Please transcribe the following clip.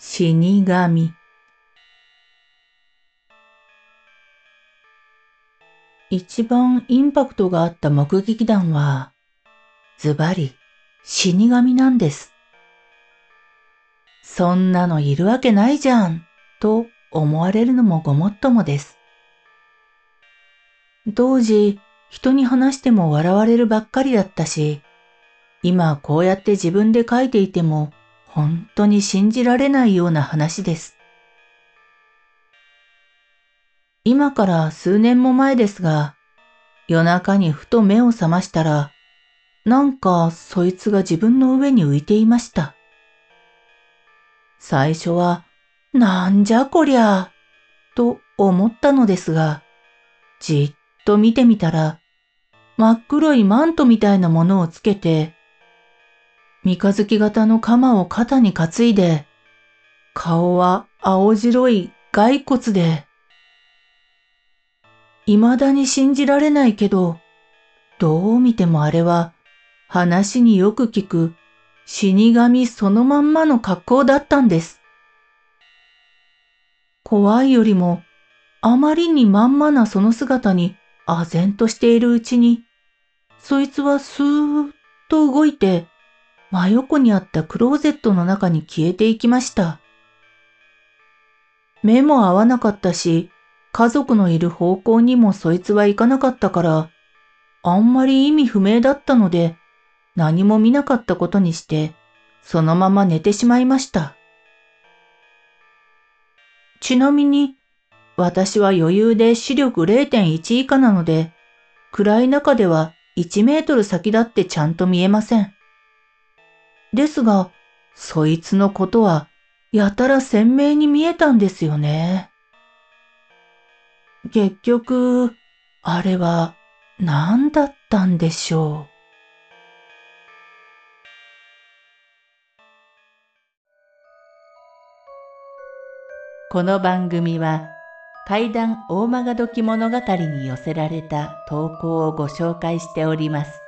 死神一番インパクトがあった目撃談は、ズバリ死神なんです。そんなのいるわけないじゃん、と思われるのもごもっともです。当時、人に話しても笑われるばっかりだったし、今こうやって自分で書いていても本当に信じられないような話です。今から数年も前ですが、夜中にふと目を覚ましたら、なんかそいつが自分の上に浮いていました。最初は、なんじゃこりゃ、と思ったのですが、じっと見てみたら、真っ黒いマントみたいなものをつけて、三日月型の鎌を肩に担いで、顔は青白い骸骨で、未だに信じられないけど、どう見てもあれは話によく聞く死神そのまんまの格好だったんです。怖いよりも、あまりにまんまなその姿に唖然としているうちに、そいつはスーッと動いて、真横にあったクローゼットの中に消えていきました。目も合わなかったし、家族のいる方向にもそいつは行かなかったから、あんまり意味不明だったので、何も見なかったことにして、そのまま寝てしまいました。ちなみに、私は余裕で視力0.1以下なので、暗い中では1メートル先だってちゃんと見えません。ですが、そいつのことはやたら鮮明に見えたんですよね。結局、あれは何だったんでしょう。この番組は怪談大曲時物語に寄せられた投稿をご紹介しております。